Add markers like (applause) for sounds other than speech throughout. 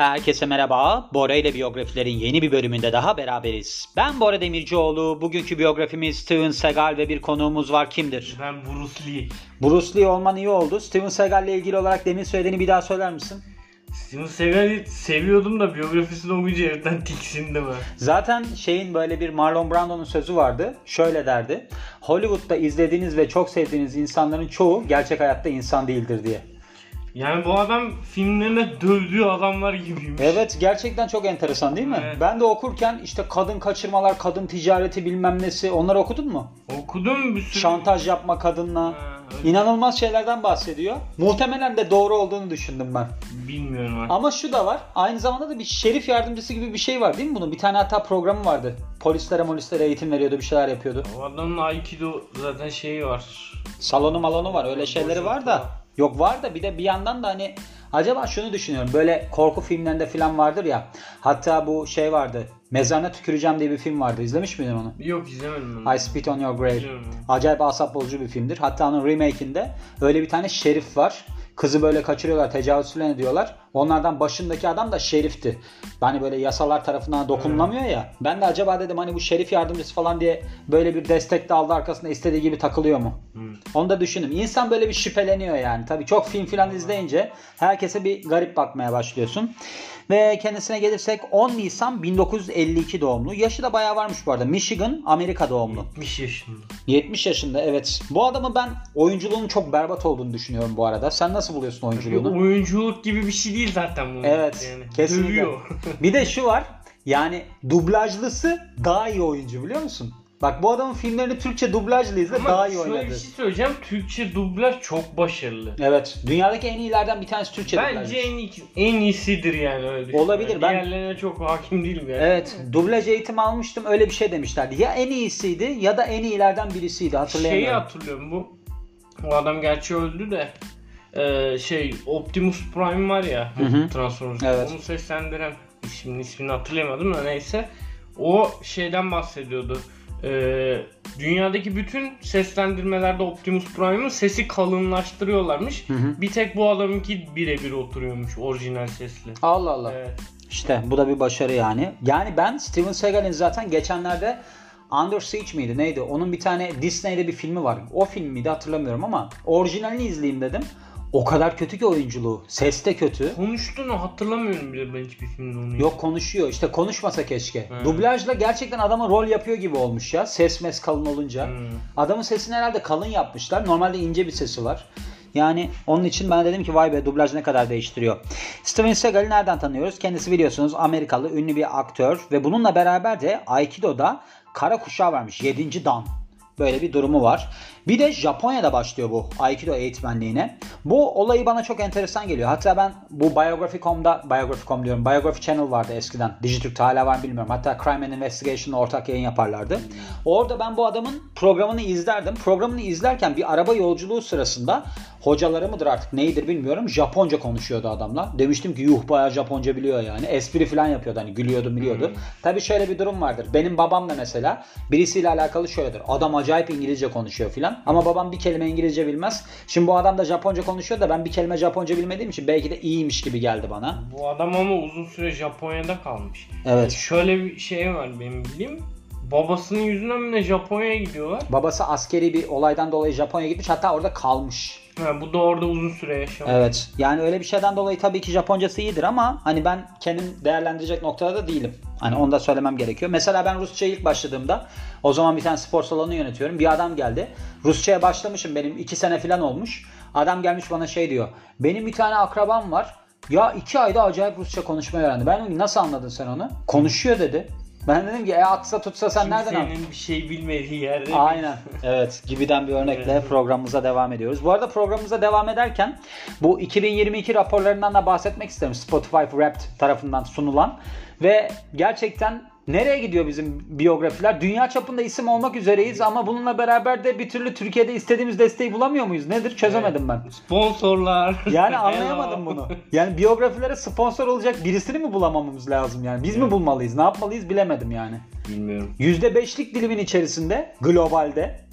Herkese merhaba. Bora ile biyografilerin yeni bir bölümünde daha beraberiz. Ben Bora Demircioğlu. Bugünkü biyografimiz Steven Seagal ve bir konuğumuz var. Kimdir? Ben Bruce Lee. Bruce Lee olman iyi oldu. Steven Seagal ile ilgili olarak demin söylediğini bir daha söyler misin? Steven Seagal'i seviyordum da biyografisini okuyunca evden tiksindim ha. Zaten şeyin böyle bir Marlon Brando'nun sözü vardı. Şöyle derdi. Hollywood'da izlediğiniz ve çok sevdiğiniz insanların çoğu gerçek hayatta insan değildir diye. Yani bu adam filmlerinde dövdüğü adamlar gibiymiş. Evet gerçekten çok enteresan değil mi? Evet. Ben de okurken işte kadın kaçırmalar, kadın ticareti bilmem nesi onları okudun mu? Okudum bir sürü. Şantaj yapma kadınla. Ha. İnanılmaz şeylerden bahsediyor. Muhtemelen de doğru olduğunu düşündüm ben. Bilmiyorum ha. Ama şu da var. Aynı zamanda da bir şerif yardımcısı gibi bir şey var değil mi bunun? Bir tane hatta programı vardı. Polislere polislere eğitim veriyordu, bir şeyler yapıyordu. O adamın Aikido zaten şeyi var. Salonu malonu var. Öyle şeyleri var da. Yok var da bir de bir yandan da hani acaba şunu düşünüyorum. Böyle korku filmlerinde falan vardır ya. Hatta bu şey vardı. Mezarına tüküreceğim diye bir film vardı. İzlemiş miydin onu? Yok izlemedim ben. I Spit on Your Grave. Acayip asap bozucu bir filmdir. Hatta onun remake'inde öyle bir tane şerif var. Kızı böyle kaçırıyorlar, tecavüz falan ediyorlar. Onlardan başındaki adam da şerifti. Hani böyle yasalar tarafından dokunulamıyor ya. Ben de acaba dedim hani bu şerif yardımcısı falan diye böyle bir destek de aldı arkasında istediği gibi takılıyor mu? Hı. Onu da düşündüm. İnsan böyle bir şüpheleniyor yani. Tabii çok film filan izleyince herkese bir garip bakmaya başlıyorsun. Ve kendisine gelirsek 10 Nisan 1952 doğumlu. Yaşı da bayağı varmış bu arada. Michigan, Amerika doğumlu. 70 yaşında. 70 yaşında evet. Bu adamı ben oyunculuğunun çok berbat olduğunu düşünüyorum bu arada. Sen nasıl buluyorsun oyunculuğunu? oyunculuk gibi bir şey değil zaten bu. Evet, Yani. kesinlikle. Bir de şu var. Yani dublajlısı daha iyi oyuncu biliyor musun? Bak bu adamın filmlerini Türkçe dublajlı izle Ama daha iyi şöyle oynadı. bir şey söyleyeceğim. Türkçe dublaj çok başarılı. Evet. Dünyadaki en iyilerden bir tanesi Türkçe Bence dublajlı. en, iyi, en iyisidir yani öyle düşünüyorum. Olabilir, ben- Diğerlerine çok hakim değilim yani. Evet. Dublaj eğitimi almıştım. Öyle bir şey demişlerdi. Ya en iyisiydi ya da en iyilerden birisiydi. Şeyi Hatırlayamıyorum. hatırlıyorum bu. O adam gerçi öldü de e, şey Optimus Prime var ya Hı hı. Transformers. Evet. Onu seslendiren ismini ismini hatırlayamadım da neyse. O şeyden bahsediyordu. E, dünyadaki bütün seslendirmelerde Optimus Prime'ın sesi kalınlaştırıyorlarmış. Hı hı. Bir tek bu adamınki birebir oturuyormuş orijinal sesle. Allah Allah. Evet. İşte bu da bir başarı yani. Yani ben Steven Seagal'in zaten geçenlerde Under Siege miydi neydi? Onun bir tane Disney'de bir filmi var. O film miydi hatırlamıyorum ama orijinalini izleyeyim dedim. O kadar kötü ki oyunculuğu. Ses de kötü. Konuştuğunu hatırlamıyorum bile ben hiçbir filmde onu. Yok konuşuyor. İşte konuşmasa keşke. Hı. Dublajla gerçekten adama rol yapıyor gibi olmuş ya. Ses mes kalın olunca. Hmm. Adamın sesini herhalde kalın yapmışlar. Normalde ince bir sesi var. Yani onun için ben dedim ki vay be dublaj ne kadar değiştiriyor. Steven Seagal'i nereden tanıyoruz? Kendisi biliyorsunuz Amerikalı ünlü bir aktör ve bununla beraber de Aikido'da kara kuşağı varmış. 7. dan. Böyle bir durumu var. Bir de Japonya'da başlıyor bu Aikido eğitmenliğine. Bu olayı bana çok enteresan geliyor. Hatta ben bu Biography.com'da, Biography.com diyorum, Biography Channel vardı eskiden. Dijitürk'te hala var bilmiyorum. Hatta Crime and Investigation'la ortak yayın yaparlardı. Orada ben bu adamın programını izlerdim. Programını izlerken bir araba yolculuğu sırasında hocaları mıdır artık neydir bilmiyorum. Japonca konuşuyordu adamla. Demiştim ki yuh bayağı Japonca biliyor yani. Espri falan yapıyordu hani gülüyordu biliyordu. Hmm. Tabii şöyle bir durum vardır. Benim babam da mesela birisiyle alakalı şöyledir. Adam acayip İngilizce konuşuyor filan. Ama babam bir kelime İngilizce bilmez. Şimdi bu adam da Japonca konuşuyor da ben bir kelime Japonca bilmediğim için belki de iyiymiş gibi geldi bana. Bu adam ama uzun süre Japonya'da kalmış. Evet. Şöyle bir şey var benim bildiğim. Babasının yüzünden mi ne Japonya'ya gidiyorlar. Babası askeri bir olaydan dolayı Japonya'ya gitmiş hatta orada kalmış. Bu da orada uzun süre yaşamış. Evet. Yani öyle bir şeyden dolayı tabii ki Japoncası iyidir ama hani ben kendim değerlendirecek noktada da değilim. Hani onu da söylemem gerekiyor. Mesela ben Rusça'ya ilk başladığımda o zaman bir tane spor salonu yönetiyorum. Bir adam geldi. Rusça'ya başlamışım benim iki sene falan olmuş. Adam gelmiş bana şey diyor. Benim bir tane akrabam var. Ya iki ayda acayip Rusça konuşmayı öğrendi. Ben dedim nasıl anladın sen onu? Konuşuyor dedi. Ben dedim ki e atsa tutsa sen nereden anladın? Kimsenin bir şey bilmediği yerde. Aynen. (laughs) Evet. Gibiden bir örnekle Evet. programımıza devam ediyoruz. Bu arada programımıza devam ederken bu 2022 raporlarından da bahsetmek isterim. Spotify Wrapped tarafından sunulan ve gerçekten nereye gidiyor bizim biyografiler? Dünya çapında isim olmak üzereyiz ama bununla beraber de bir türlü Türkiye'de istediğimiz desteği bulamıyor muyuz? Nedir? Çözemedim ben. Sponsorlar. Yani (laughs) anlayamadım bunu. Yani biyografilere sponsor olacak birisini mi bulamamamız lazım yani? Biz mi bulmalıyız? Ne yapmalıyız bilemedim yani. Bilmiyorum. %5'lik dilimin içerisinde globalde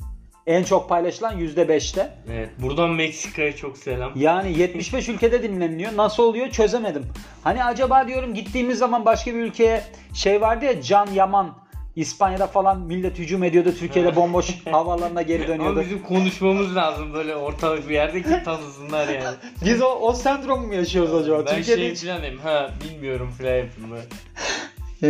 en çok paylaşılan %5'te. Evet. Buradan Meksika'ya çok selam. Yani 75 (laughs) ülkede dinleniliyor. Nasıl oluyor çözemedim. Hani acaba diyorum gittiğimiz zaman başka bir ülkeye şey vardı ya Can Yaman İspanya'da falan millet hücum ediyordu. Türkiye'de bomboş (laughs) havaalanına geri Ama dönüyordu. bizim konuşmamız lazım böyle ortalık bir yerde ki tanısınlar yani. (laughs) Biz o, o sendromu mu yaşıyoruz acaba? ben Türkiye'de şey hiç- falan diyeyim. Ha bilmiyorum falan yapayım böyle.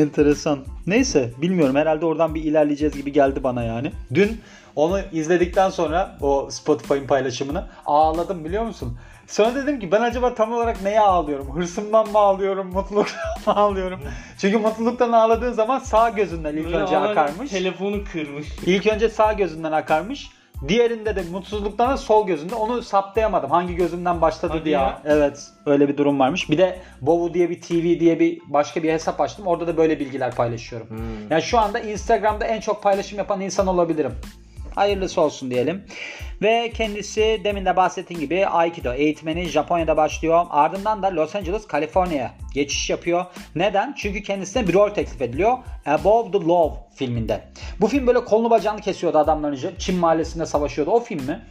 Enteresan. Neyse bilmiyorum herhalde oradan bir ilerleyeceğiz gibi geldi bana yani. Dün onu izledikten sonra o Spotify'ın paylaşımını ağladım biliyor musun? Sonra dedim ki ben acaba tam olarak neye ağlıyorum? Hırsımdan mı ağlıyorum? Mutluluktan mı ağlıyorum? Çünkü mutluluktan ağladığın zaman sağ gözünden ilk Böyle önce akarmış. Telefonu kırmış. İlk önce sağ gözünden akarmış. Diğerinde de mutsuzluktan da sol gözünde. Onu saptayamadım. Hangi gözümden başladı Hadi diye. ya. Evet. Öyle bir durum varmış. Bir de Bovu diye bir TV diye bir başka bir hesap açtım. Orada da böyle bilgiler paylaşıyorum. Hmm. Yani şu anda Instagram'da en çok paylaşım yapan insan olabilirim. Hayırlısı olsun diyelim. Ve kendisi demin de bahsettiğim gibi Aikido eğitmeni Japonya'da başlıyor. Ardından da Los Angeles, Kaliforniya'ya geçiş yapıyor. Neden? Çünkü kendisine bir rol teklif ediliyor. Above the Law filminde. Bu film böyle kolunu bacağını kesiyordu adamların. Çin mahallesinde savaşıyordu. O film mi?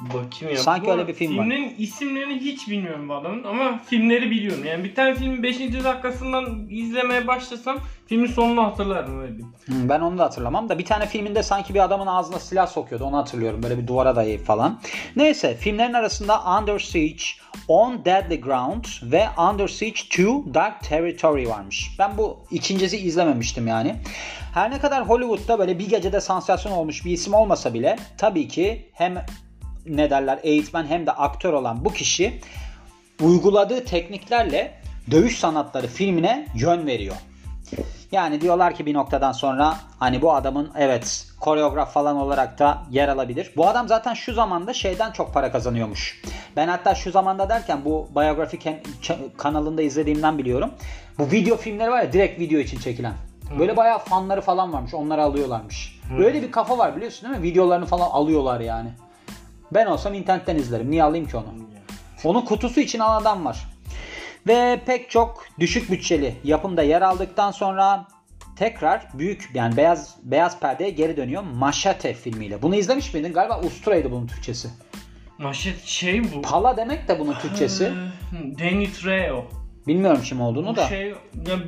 Bakayım ya. Sanki Bu öyle bir film var. Filmlerin isimlerini hiç bilmiyorum bu adamın ama filmleri biliyorum. Yani bir tane filmin 5. dakikasından izlemeye başlasam filmin sonunu hatırlarım öyle diyeyim. Hmm, Ben onu da hatırlamam da bir tane filminde sanki bir adamın ağzına silah sokuyordu onu hatırlıyorum böyle bir duvara dayayıp falan. Neyse filmlerin arasında Under Siege, On Deadly Ground ve Under Siege 2 Dark Territory varmış. Ben bu ikincisi izlememiştim yani. Her ne kadar Hollywood'da böyle bir gecede sansasyon olmuş bir isim olmasa bile tabii ki hem ne derler eğitmen hem de aktör olan bu kişi uyguladığı tekniklerle dövüş sanatları filmine yön veriyor. Yani diyorlar ki bir noktadan sonra hani bu adamın evet koreograf falan olarak da yer alabilir. Bu adam zaten şu zamanda şeyden çok para kazanıyormuş. Ben hatta şu zamanda derken bu Ç- kanalında izlediğimden biliyorum. Bu video filmleri var ya direkt video için çekilen. Böyle bayağı fanları falan varmış. Onları alıyorlarmış. Böyle bir kafa var biliyorsun değil mi? Videolarını falan alıyorlar yani. Ben olsam internetten izlerim. Niye alayım ki onu? Onun kutusu için alan adam var. Ve pek çok düşük bütçeli yapımda yer aldıktan sonra tekrar büyük yani beyaz beyaz perdeye geri dönüyor Machete filmiyle. Bunu izlemiş miydin? Galiba Ustura'ydı bunun Türkçesi. Maşet şey bu. Pala demek de bunun Türkçesi. Danny Trejo. Bilmiyorum kim olduğunu Bu da. şey ya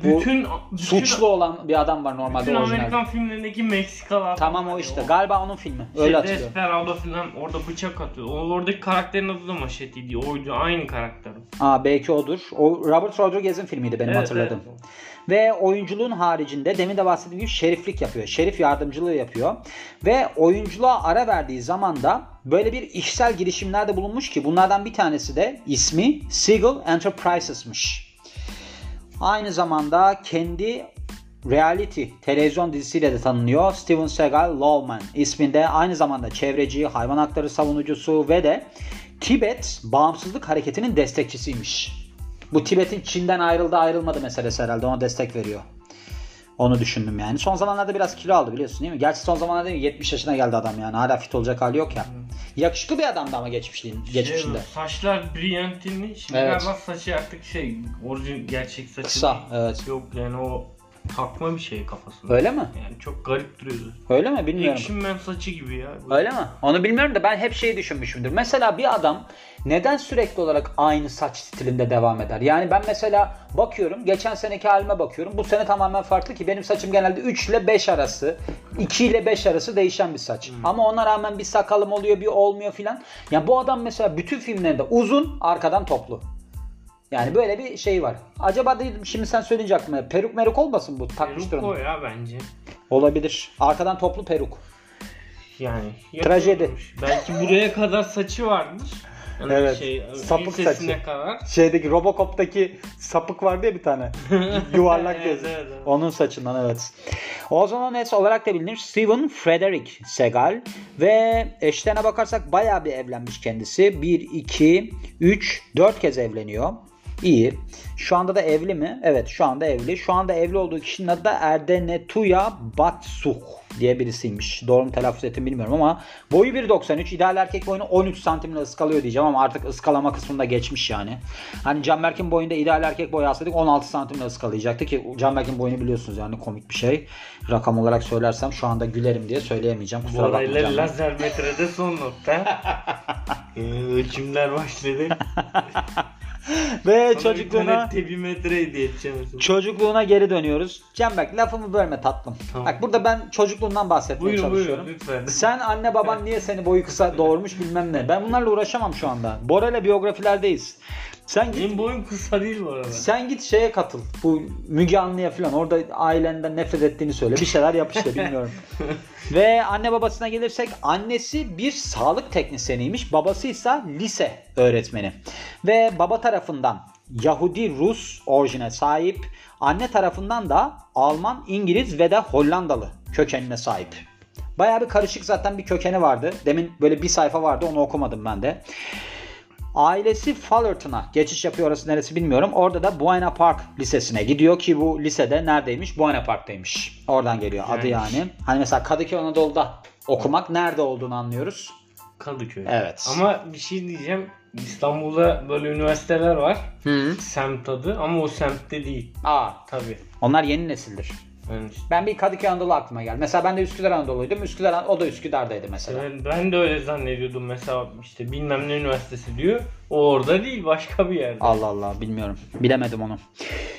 bütün, bütün Suçlu olan bir adam var normalde bütün orijinal. Amerikan filmlerindeki Meksikalı adam Tamam o işte. Galiba onun filmi. Öyle Öyle hatırlıyorum. Desperado falan orada bıçak atıyor. O, oradaki karakterin adı da Maşetiydi. Oydu aynı karakter. Aa belki odur. O Robert Rodriguez'in filmiydi benim Evet, hatırladığım. evet. Ve oyunculuğun haricinde demin de bahsettiğim gibi şeriflik yapıyor. Şerif yardımcılığı yapıyor. Ve oyunculuğa ara verdiği zaman da böyle bir işsel girişimlerde bulunmuş ki bunlardan bir tanesi de ismi Seagull Enterprises'mış. Aynı zamanda kendi reality televizyon dizisiyle de tanınıyor. Steven Seagal Lawman isminde aynı zamanda çevreci, hayvan hakları savunucusu ve de Tibet bağımsızlık hareketinin destekçisiymiş. Bu Tibet'in Çin'den ayrıldı ayrılmadı meselesi herhalde ona destek veriyor. Onu düşündüm yani. Son zamanlarda biraz kilo aldı biliyorsun değil mi? Gerçi son zamanlarda değil mi? 70 yaşına geldi adam yani. Hala fit olacak hali yok ya. Yakışıklı bir adamdı ama geçmişliğin, geçmişinde. Şey, saçlar brillantini. Şimdi Evet. galiba saçı artık şey orijin gerçek saçı. Kısa, değil. evet. Yok yani o takma bir şey kafasında. Öyle mi? Yani çok garip duruyordu. Öyle mi? Bilmiyorum. Action Man saçı gibi ya. Öyle mi? Onu bilmiyorum da ben hep şeyi düşünmüşümdür. Mesela bir adam neden sürekli olarak aynı saç stilinde devam eder? Yani ben mesela bakıyorum, geçen seneki halime bakıyorum. Bu sene tamamen farklı ki benim saçım genelde 3 ile 5 arası, 2 ile 5 arası değişen bir saç. Ama ona rağmen bir sakalım oluyor, bir olmuyor filan. Ya bu adam mesela bütün filmlerinde uzun, arkadan toplu. Yani böyle bir şey var. Acaba dedim şimdi sen söyleyince aklıma peruk meruk olmasın bu takmıştır Peruk o onu. ya bence. Olabilir. Arkadan toplu peruk. Yani Trajedi. Belki buraya kadar saçı vardır. Yani Evet, Şey, sapık saçı. kadar. Şeydeki Robocop'taki sapık vardı ya bir tane. (laughs) Yuvarlak Evet, gözü. evet, evet. Onun saçından evet. O zaman net olarak da bilinir Steven Frederick Segal ve eşlerine bakarsak bayağı bir evlenmiş kendisi. 1, 2, 3, 4 kez evleniyor. İyi. Şu anda da evli mi? Evet şu anda evli. Şu anda evli olduğu kişinin adı da Erdenetuya Batsuh diye birisiymiş. Doğru mu telaffuz ettim bilmiyorum ama boyu 1.93. ideal erkek boyunu 13 santimle ıskalıyor diyeceğim ama artık ıskalama kısmında geçmiş yani. Hani Canberk'in boyunda ideal erkek boyu alsaydık 16 santimle ıskalayacaktı ki Canberk'in boyunu biliyorsunuz yani komik bir şey. Rakam olarak söylersem şu anda gülerim diye söyleyemeyeceğim. Kusura Bu bakmayın. olaylar lazer metrede son nokta. (laughs) Ee, Ölçümler başladı. (laughs) (laughs) Ve çocukluğuna internette bir metre hediye edeceğim. mesela. çocukluğuna geri dönüyoruz. Canberk lafımı bölme tatlım. Tamam. Bak burada ben çocukluğundan bahsetmeye Buyurun çalışıyorum. buyurun lütfen. Sen anne baban niye seni boyu kısa doğurmuş bilmem ne. Ben bunlarla uğraşamam şu anda. Bora ile biyografilerdeyiz. Sen git Benim boyum kısa değil bu arada. sen git şeye katıl. Bu Müge Anlı'ya falan. Orada ailenden nefret ettiğini söyle. Bir şeyler yap işte bilmiyorum. (laughs) Ve anne babasına gelirsek annesi bir sağlık teknisyeniymiş. Babası ise lise öğretmeni. Ve baba tarafından Yahudi Rus orijine sahip. Anne tarafından da Alman, İngiliz ve de Hollandalı kökenine sahip. Bayağı bir karışık zaten bir kökeni vardı. Demin böyle bir sayfa vardı onu okumadım ben de. Ailesi Fullerton'a geçiş yapıyor orası neresi bilmiyorum. Orada da Buena Park Lisesi'ne gidiyor ki bu lisede neredeymiş? Buena Park'taymış. Oradan geliyor adı Yani. yani. Hani mesela Kadıköy Anadolu'da okumak nerede olduğunu anlıyoruz. Kadıköy. Evet. Ama bir şey diyeceğim. İstanbul'da böyle üniversiteler var. Hı. Semt adı ama o semtte değil. Aa, Tabii. onlar yeni nesildir. Ben bir Kadıköy Anadolu aklıma geldi. Mesela ben de Üsküdar Anadolu'ydum. Üsküdar o da Üsküdar'daydı mesela. Ben de öyle zannediyordum mesela işte bilmem ne üniversitesi diyor. O orada değil başka bir yerde. Allah Allah bilmiyorum. Bilemedim onu.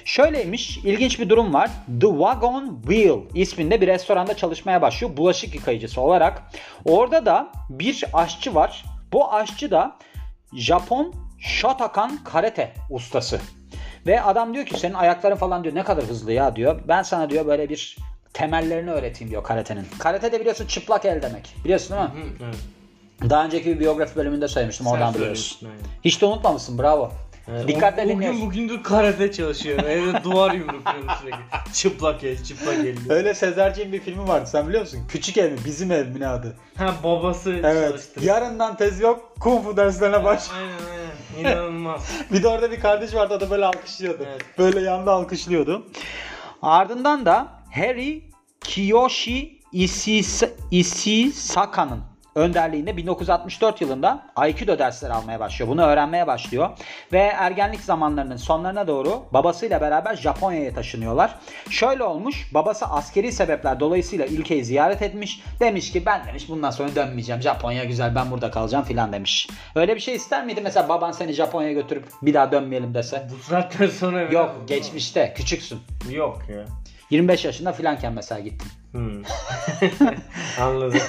Şöyleymiş ilginç bir durum var. The Wagon Wheel isminde bir restoranda çalışmaya başlıyor bulaşık yıkayıcısı olarak. Orada da bir aşçı var. Bu aşçı da Japon Shotokan karate ustası. Ve adam diyor ki senin ayakların falan diyor ne kadar hızlı ya diyor. Ben sana diyor böyle bir temellerini öğreteyim diyor karatenin. Karate de biliyorsun çıplak el demek. Biliyorsun değil mi? Hı, evet. Daha önceki bir biyografi bölümünde söylemiştim Sen oradan biliyorsun. Hiç de unutmamışsın bravo. Evet, Dikkatle dinliyorsun. gün bugündür karate çalışıyorum. Evde (laughs) duvar yumrukluyorum sürekli. Çıplak el, çıplak el. Öyle Sezerciğin bir filmi vardı sen biliyor musun? Küçük ev mi? Bizim ev mi ne adı? Ha babası Evet. çalıştırıyor. Yarından tez yok. Kung fu derslerine baş. Aynen aynen. İnanılmaz. (laughs) Bir de orada bir kardeş vardı o da böyle alkışlıyordu. Evet. Böyle yanda alkışlıyordu. Ardından da Harry Kiyoshi Isis- Isisaka'nın önderliğinde 1964 yılında Aikido dersleri almaya başlıyor. Bunu öğrenmeye başlıyor. Ve ergenlik zamanlarının sonlarına doğru babasıyla beraber Japonya'ya taşınıyorlar. Şöyle olmuş. Babası askeri sebepler dolayısıyla ülkeyi ziyaret etmiş. Demiş ki ben demiş bundan sonra dönmeyeceğim. Japonya güzel ben burada kalacağım filan demiş. Öyle bir şey ister miydi? Mesela baban seni Japonya'ya götürüp bir daha dönmeyelim dese. Bu saatten sonra Yok geçmişte küçüksün. Yok ya. 25 yaşında filanken mesela gittin. Hmm. (laughs) Anladım.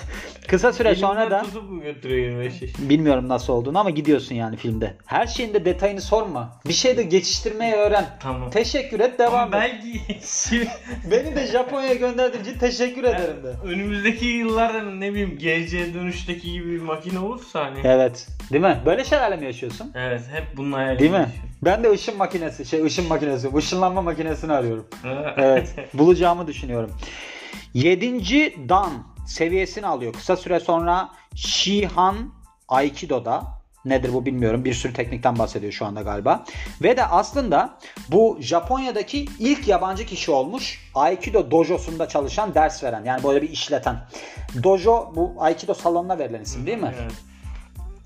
Kısa süre sonra da tutup mu götürüyor 25 yaş? bilmiyorum nasıl olduğunu ama gidiyorsun yani filmde. Her şeyin de detayını sorma. Bir şey de geçiştirmeyi öğren. Tamam. Teşekkür et devam Ama et. belki şimdi (laughs) Beni de Japonya'ya gönderdiğin için teşekkür ederim de. önümüzdeki yıllarda ne bileyim GC dönüşteki gibi bir makine olursa hani. Evet. Değil mi? Böyle şeylerle mi yaşıyorsun? Evet hep bunun hayali. Değil mi? Ben de ışın makinesi, şey ışın makinesi, ışınlanma makinesini arıyorum. Evet. (laughs) bulacağımı düşünüyorum. 7. Dan seviyesini alıyor. Kısa süre sonra Shihan Aikido'da nedir bu bilmiyorum. Bir sürü teknikten bahsediyor şu anda galiba. Ve de aslında bu Japonya'daki ilk yabancı kişi olmuş. Aikido dojosunda çalışan, ders veren. Yani böyle bir işleten. Dojo bu Aikido salonuna verilen isim değil mi? Evet.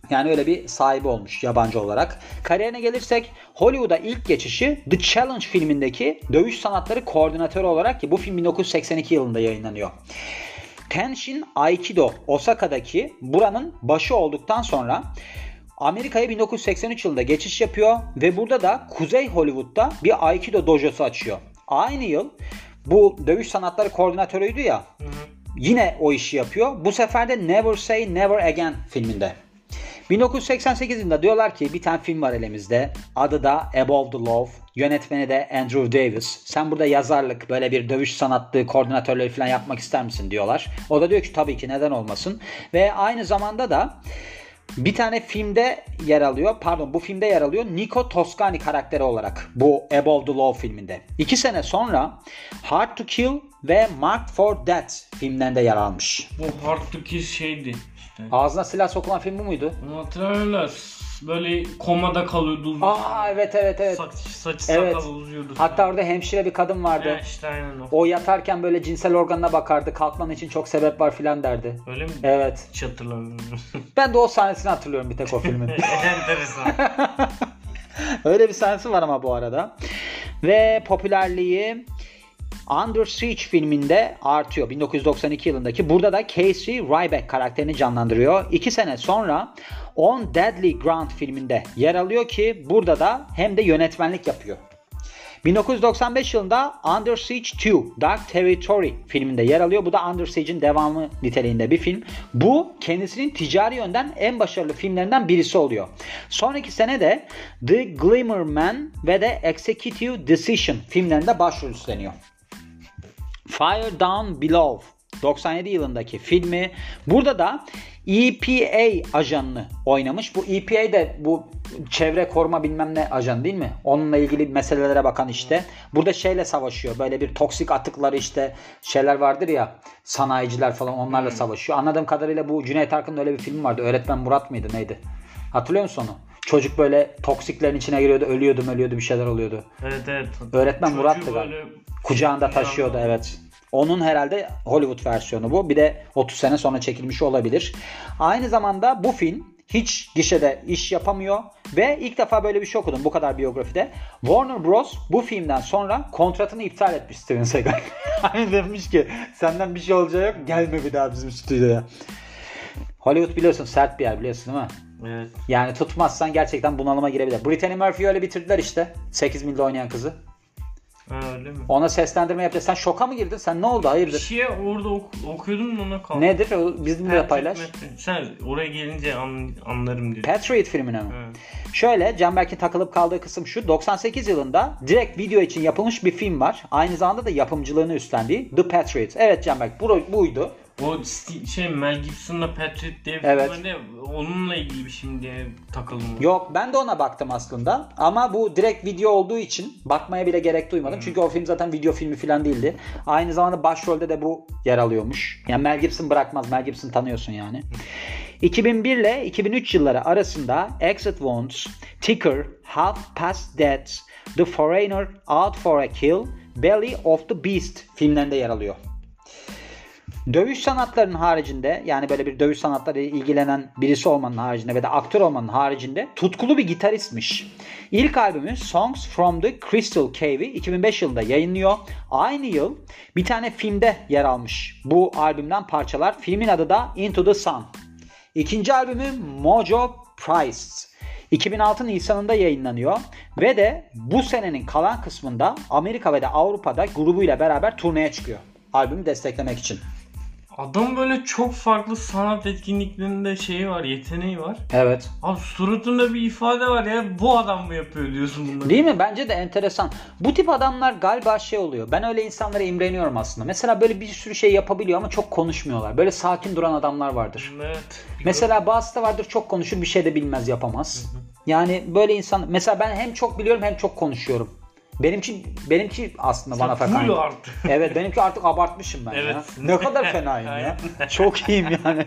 Yani öyle bir sahibi olmuş yabancı olarak. Kariyerine gelirsek Hollywood'a ilk geçişi The Challenge filmindeki dövüş sanatları koordinatörü olarak ki bu film 1982 yılında yayınlanıyor. Kenshin Aikido Osaka'daki buranın başı olduktan sonra Amerika'ya 1983 yılında geçiş yapıyor ve burada da Kuzey Hollywood'da bir Aikido dojosu açıyor. Aynı yıl bu dövüş sanatları koordinatörüydü ya Hı hı. yine o işi yapıyor. Bu sefer de Never Say Never Again filminde. 1988 yılında diyorlar ki bir tane film var elimizde. Adı da Above the Law. Yönetmeni de Andrew Davis. Sen burada yazarlık, böyle bir dövüş sanatlığı, koordinatörleri falan yapmak ister misin diyorlar. O da diyor ki tabii ki neden olmasın. Ve aynı zamanda da bir tane filmde yer alıyor. Pardon bu filmde yer alıyor. Nico Toscani karakteri olarak. Bu Above the Law filminde. İki sene sonra Hard to Kill ve Marked for Death filmlerinde yer almış. Bu Hard to Kill şeydi işte. Ağzına silah sokulan film bu muydu? Da böyle komada kalıyordu. uzun Aa evet evet evet. Saç, saçı Evet. sakalı uzuyordu. Hatta orada hemşire bir kadın vardı. He, işte aynen o. O yatarken böyle cinsel organına bakardı. Kalkman için çok sebep var filan derdi. Öyle mi? Evet. Hiç hatırlamıyorum. (laughs) Ben de o sahnesini hatırlıyorum bir tek o filmin. (laughs) Enteresan. Öyle bir sahnesi var ama bu arada. Ve popülerliği Under Siege filminde artıyor 1992 yılındaki. Burada da Casey Ryback karakterini canlandırıyor. İki sene sonra On Deadly Ground filminde yer alıyor ki burada da hem de yönetmenlik yapıyor. 1995 yılında Under Siege 2 Dark Territory filminde yer alıyor. Bu da Under Siege'in devamı niteliğinde bir film. Bu kendisinin ticari yönden en başarılı filmlerinden birisi oluyor. Sonraki sene de The Glimmer Man ve de Executive Decision filmlerinde başrol üstleniyor. Fire Down Below 97 yılındaki filmi. Burada da EPA ajanını oynamış. Bu EPA de bu çevre koruma bilmem ne ajanı değil mi? Onunla ilgili meselelere bakan işte. Burada şeyle savaşıyor. Böyle bir toksik atıkları işte şeyler vardır ya sanayiciler falan onlarla savaşıyor. Anladığım kadarıyla bu Cüneyt Arkın'ın öyle bir film vardı. Öğretmen Murat mıydı neydi? Hatırlıyor musun onu? Çocuk böyle toksiklerin içine giriyordu, ölüyordu, ölüyordu, bir şeyler oluyordu. evet evet. Öğretmen Çocuğu Murat'tı galiba. Kucağında taşıyordu evet. Onun herhalde Hollywood versiyonu bu. Bir de 30 sene sonra çekilmiş olabilir. Aynı zamanda bu film hiç gişede iş yapamıyor ve ilk defa böyle bir şey okudum bu kadar biyografide. Warner Bros. bu filmden sonra kontratını iptal etmiş Steven Seagal. (laughs) hani demiş ki senden bir şey olacağı yok gelme bir daha bizim stüdyoya. Hollywood biliyorsun sert bir yer biliyorsun değil mi? Evet. Yani tutmazsan gerçekten bunalıma girebilir. Brittany Murphy'yi öyle bitirdiler işte. 8 milde oynayan kızı. Ha, öyle mi? Ona seslendirme yapacak. Sen şoka mı girdin? Sen ne oldu? Bir Hayırdır? şeye orada ok- okuyordum da ona kaldı. Nedir? O Bizimle de Patrick paylaş. Mahomes. Sen oraya gelince an- anlarım dedim. Patriot filmine mi? Evet. Şöyle Canberk'in takılıp kaldığı kısım şu. 98 yılında direkt video için yapılmış bir film var. Aynı zamanda da yapımcılığını üstlendiği The Patriot. Evet Canberk bu, buydu. O şey Mel Gibson'la Patrick bir Evet. onunla ilgili bir film diye takıldım. Yok ben de ona baktım aslında. Ama bu direkt video olduğu için bakmaya bile gerek duymadım. Çünkü o film zaten video filmi falan değildi. Aynı zamanda başrolde de bu yer alıyormuş. Yani Mel Gibson bırakmaz. Mel Gibson tanıyorsun yani. 2001 ile 2003 yılları arasında Exit Wounds, Ticker, Half Past Death, The Foreigner, Out for a Kill, Belly of the Beast filmlerinde yer alıyor. Dövüş sanatlarının haricinde yani böyle bir dövüş sanatları ilgilenen birisi olmanın haricinde ve de aktör olmanın haricinde tutkulu bir gitaristmiş. İlk albümü Songs from the Crystal Cave'i 2005 yılında yayınlıyor. Aynı yıl bir tane filmde yer almış bu albümden parçalar. Filmin adı da Into the Sun. İkinci albümü Mojo Price. 2006 Nisan'ında yayınlanıyor ve de bu senenin kalan kısmında Amerika ve de Avrupa'da grubuyla beraber turneye çıkıyor. Albümü desteklemek için. Adam böyle çok farklı sanat etkinliklerinde şeyi var, yeteneği var. Evet. Abi suratında bir ifade var ya bu adam mı yapıyor diyorsun bunları. Değil mi? Bence de enteresan. Bu tip adamlar galiba şey oluyor. Ben öyle insanlara imreniyorum aslında. Mesela böyle bir sürü şey yapabiliyor ama çok konuşmuyorlar. Böyle sakin duran adamlar vardır. Evet. Mesela bazısı da vardır çok konuşur bir şey de bilmez yapamaz. Yani böyle insan mesela ben hem çok biliyorum hem çok konuşuyorum. Benimki benimki aslında bana Full fakan. artık. (laughs) Evet benimki artık abartmışım ben Evet. ya. Ne kadar fenayım ya. (laughs) Çok iyiyim yani.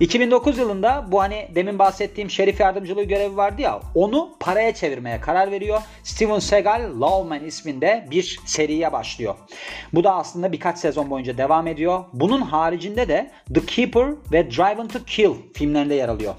2009 yılında bu hani demin bahsettiğim şerif yardımcılığı görevi vardı ya onu paraya çevirmeye karar veriyor. Steven Seagal Lawman isminde bir seriye başlıyor. Bu da aslında birkaç sezon boyunca devam ediyor. Bunun haricinde de The Keeper ve Driven to Kill filmlerinde yer alıyor.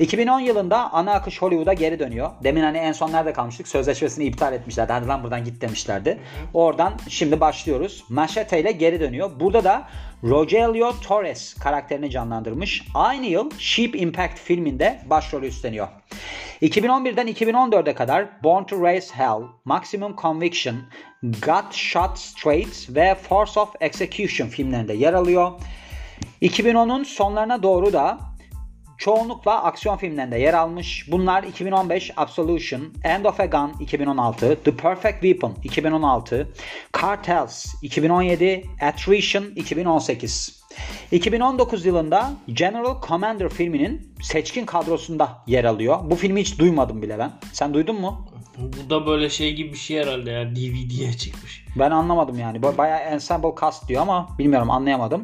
2010 yılında ana akış Hollywood'a geri dönüyor. Demin hani en son nerede kalmıştık? Sözleşmesini iptal etmişlerdi. Hadi lan buradan git demişlerdi. Oradan şimdi başlıyoruz. Machete ile geri dönüyor. Burada da Rogelio Torres karakterini canlandırmış. Aynı yıl Sheep Impact filminde başrolü üstleniyor. 2011'den 2014'e kadar Born to Raise Hell, Maximum Conviction, Got Shot Straight ve Force of Execution filmlerinde yer alıyor. 2010'un sonlarına doğru da çoğunlukla aksiyon filmlerinde yer almış. Bunlar 2015 Absolution, End of a Gun 2016, The Perfect Weapon 2016, Cartels 2017, Attrition 2018. 2019 yılında General Commander filminin seçkin kadrosunda yer alıyor. Bu filmi hiç duymadım bile ben. Sen duydun mu? Bu da böyle şey gibi bir şey herhalde ya DVD'ye çıkmış. Ben anlamadım yani. Bayağı ensemble cast diyor ama bilmiyorum anlayamadım.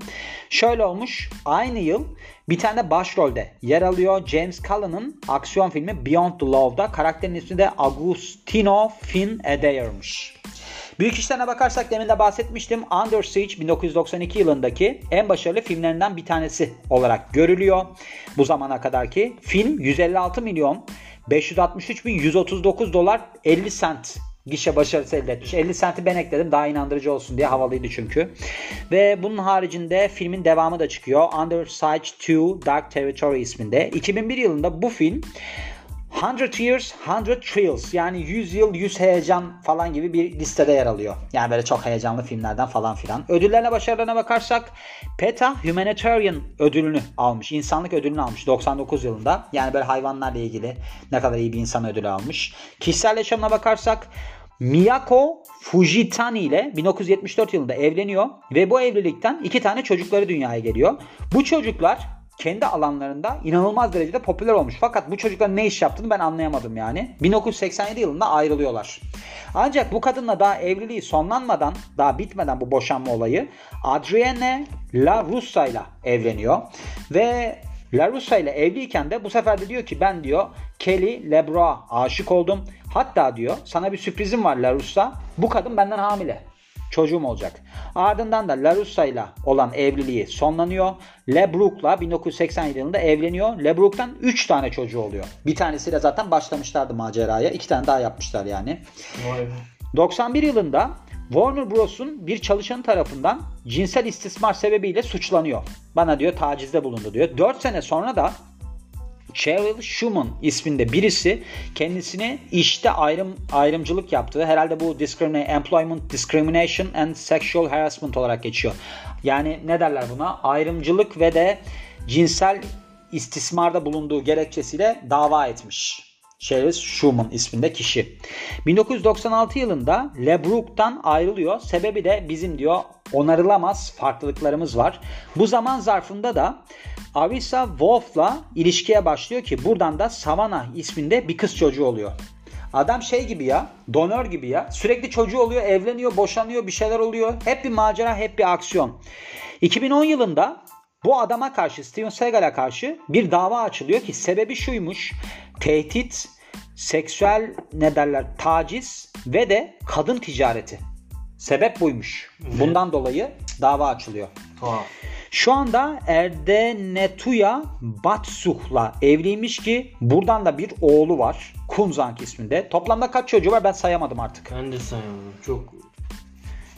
Şöyle olmuş. Aynı yıl bir tane de başrolde yer alıyor. James Cullen'ın aksiyon filmi Beyond the Love'da. Karakterin ismi de Agustino Finn Adaire'mış. Büyük işlerine bakarsak demin de bahsetmiştim. Under Siege 1992 yılındaki en başarılı filmlerinden bir tanesi olarak görülüyor. Bu zamana kadarki film 156 milyon 563 bin 139 dolar 50 sent gişe başarısı elde etmiş. 50 senti ben ekledim daha inandırıcı olsun diye havalıydı çünkü. Ve bunun haricinde filmin devamı da çıkıyor. Under Siege 2 Dark Territory isminde. 2001 yılında bu film 100 Years, 100 Thrills yani 100 yıl 100 heyecan falan gibi bir listede yer alıyor. Yani böyle çok heyecanlı filmlerden falan filan. Ödüllerine başarılarına bakarsak PETA Humanitarian ödülünü almış. İnsanlık ödülünü almış 99 yılında. Yani böyle hayvanlarla ilgili ne kadar iyi bir insan ödülü almış. Kişisel yaşamına bakarsak Miyako Fujitani ile 1974 yılında evleniyor ve bu evlilikten iki tane çocukları dünyaya geliyor. Bu çocuklar kendi alanlarında inanılmaz derecede popüler olmuş. Fakat bu çocukların ne iş yaptığını ben anlayamadım yani. 1987 yılında ayrılıyorlar. Ancak bu kadınla daha evliliği sonlanmadan, daha bitmeden bu boşanma olayı Adrienne La Russa ile evleniyor. Ve La Russa ile evliyken de bu sefer de diyor ki ben diyor Kelly Lebrock'a aşık oldum. Hatta diyor sana bir sürprizim var La Russa. Bu kadın benden hamile çocuğum olacak. Ardından da Larussa ile olan evliliği sonlanıyor. LeBrook'la 1987 yılında evleniyor. LeBrook'tan 3 tane çocuğu oluyor. Bir tanesiyle zaten başlamışlardı maceraya. 2 tane daha yapmışlar yani. Vay be. 91 yılında Warner Bros'un bir çalışanı tarafından cinsel istismar sebebiyle suçlanıyor. Bana diyor tacizde bulundu diyor. 4 sene sonra da Cheryl Schumann isminde birisi kendisini işte ayrım ayrımcılık yaptığı herhalde bu discriminate, employment discrimination and sexual harassment olarak geçiyor. Yani ne derler buna? Ayrımcılık ve de cinsel istismarda bulunduğu gerekçesiyle dava etmiş. Cheryl Schumann isminde kişi. 1996 yılında LeBrook'tan ayrılıyor. Sebebi de bizim diyor onarılamaz farklılıklarımız var. Bu zaman zarfında da Arisa Wolf'la ilişkiye başlıyor ki buradan da Savannah isminde bir kız çocuğu oluyor. Adam şey gibi ya, donör gibi ya. Sürekli çocuğu oluyor, evleniyor, boşanıyor, bir şeyler oluyor. Hep bir macera, hep bir aksiyon. 2010 yılında bu adama karşı, Steven Seagal'a karşı bir dava açılıyor ki sebebi şuymuş. Tehdit, seksüel ne derler, taciz ve de kadın ticareti. Sebep buymuş. Bundan dolayı dava açılıyor. Tuhaf. Şu anda Erdenetuya Batsuh'la evliymiş ki buradan da bir oğlu var. Kunzank isminde. Toplamda kaç çocuğu var ben sayamadım artık. Ben de sayamadım. Çok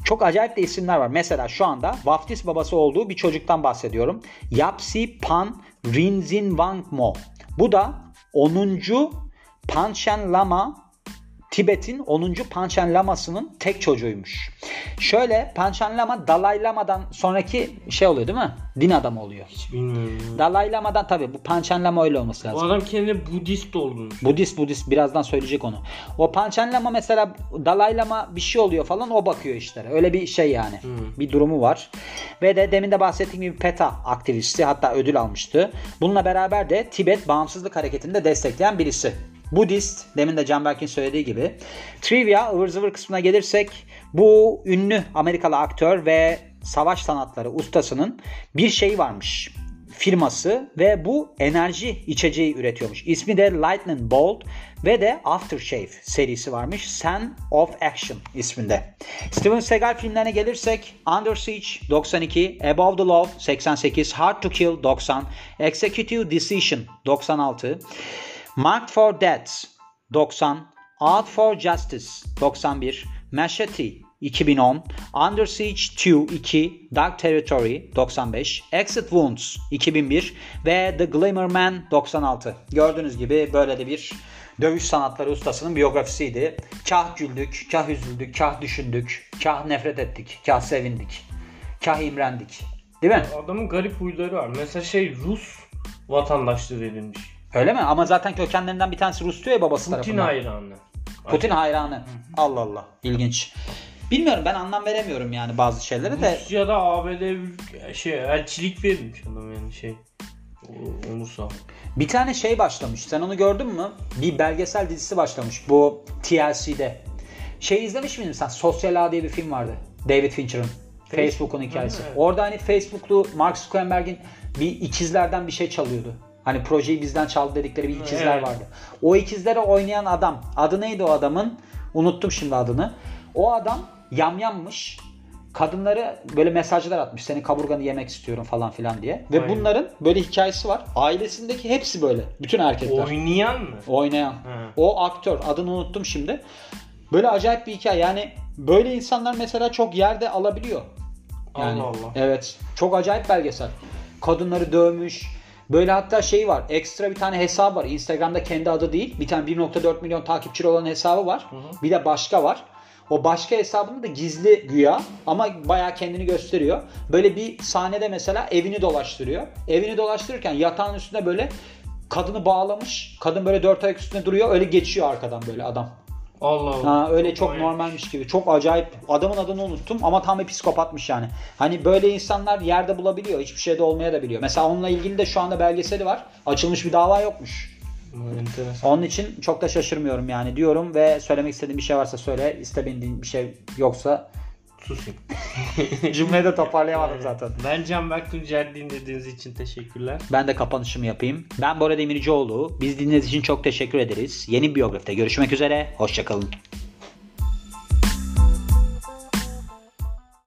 Çok acayip de isimler var. Mesela şu anda vaftiz babası olduğu bir çocuktan bahsediyorum. Yapsi Pan Rinzin Wangmo. Bu da 10. Panchen Lama Tibet'in 10. Panchen Laması'nın tek çocuğuymuş. Şöyle Panchen Lama Dalai Lama'dan sonraki şey oluyor değil mi? Din adamı oluyor. hiç bilmiyorum. Dalai Lama'dan tabii bu Panchen Lama öyle olması O lazım. adam kendi Budist olduğunu. Budist Budist birazdan söyleyecek onu. O Panchen Lama mesela Dalai Lama bir şey oluyor falan o bakıyor işlere. Öyle bir şey yani. Bir durumu var. Ve de demin de bahsettiğim gibi PETA aktivisti hatta ödül almıştı. Bununla beraber de Tibet bağımsızlık hareketini de destekleyen birisi. Budist, demin de Canberk'in söylediği gibi. Trivia, ıvır zıvır kısmına gelirsek bu ünlü Amerikalı aktör ve savaş sanatları ustasının bir şeyi varmış firması ve bu enerji içeceği üretiyormuş. İsmi de Lightning Bolt ve de Aftershave serisi varmış. Sen of Action isminde. Steven Seagal filmlerine gelirsek Under Siege 92, Above the Law 88, Hard to Kill 90, Executive Decision 96, Marked for Death 90, Out for Justice 91, Machete 2010, Under Siege 2 2, Dark Territory 95, Exit Wounds 2001 ve The Glimmer Man 96. Gördüğünüz gibi böyle de bir dövüş sanatları ustasının biyografisiydi. Kah güldük, kah üzüldük, kah düşündük, kah nefret ettik, kah sevindik, kah imrendik. Değil mi? Adamın garip huyları var. Mesela şey Rus vatandaşlığı verilmiş. Öyle mi? Ama zaten kökenlerinden bir tanesi Rus diyor ya babası Putin tarafından. hayranı. Putin hayranı. Allah Allah. İlginç. Bilmiyorum ben anlam veremiyorum yani bazı şeylere de. Rusya'da ABD ülke- şey elçilik verilmiş adam yani şey. O-. Bir tane şey başlamış. Sen onu gördün mü? Bir belgesel dizisi başlamış bu TLC'de. Şey izlemiş miydin sen? Sosyal Ağ diye bir film vardı. David Fincher'ın. Facebook'un hikayesi. Evet. Orada hani Facebook'lu Mark Zuckerberg'in bir ikizlerden bir şey çalıyordu. Hani projeyi bizden çaldı dedikleri bir ikizler Evet. vardı. O ikizlere oynayan adam. Adı neydi o adamın? Unuttum şimdi adını. O adam yamyammış. Kadınları böyle mesajlar atmış. Senin kaburganı yemek istiyorum falan filan diye. Ve Aynen. bunların böyle hikayesi var. Ailesindeki hepsi böyle. Bütün erkekler. Oynayan mı? Oynayan. Ha. O aktör adını unuttum şimdi. Böyle acayip bir hikaye. Yani böyle insanlar mesela çok yerde alabiliyor. Yani, Allah Allah. Evet. Çok acayip belgesel. Kadınları dövmüş. Böyle hatta şey var. Ekstra bir tane hesabı var. Instagram'da kendi adı değil. Bir tane 1.4 milyon takipçili olan hesabı var. hı. Bir de başka var. O başka hesabını da gizli güya ama bayağı kendini gösteriyor. Böyle bir sahnede mesela evini dolaştırıyor. Evini dolaştırırken yatağın üstünde böyle kadını bağlamış. Kadın böyle dört ayak üstünde duruyor. Öyle geçiyor arkadan böyle adam. Allah Allah. Ha, öyle çok Vay. normalmiş gibi. Çok acayip. Adamın adını unuttum ama tam bir psikopatmış yani. Hani böyle insanlar yerde bulabiliyor. Hiçbir şeyde olmaya da biliyor. Mesela onunla ilgili de şu anda belgeseli var. Açılmış bir dava yokmuş. Enteresan. Onun için çok da şaşırmıyorum yani diyorum ve söylemek istediğim bir şey varsa söyle. İstemediğin bir şey yoksa Susayım. (laughs) cümleyi de toparlayamadım zaten. Ben Can Berk Tuncer dinlediğiniz için teşekkürler. Ben de kapanışımı yapayım. Ben Bora Demircioğlu. Biz dinlediğiniz için çok teşekkür ederiz. Yeni bir biyografide görüşmek üzere. Hoşçakalın.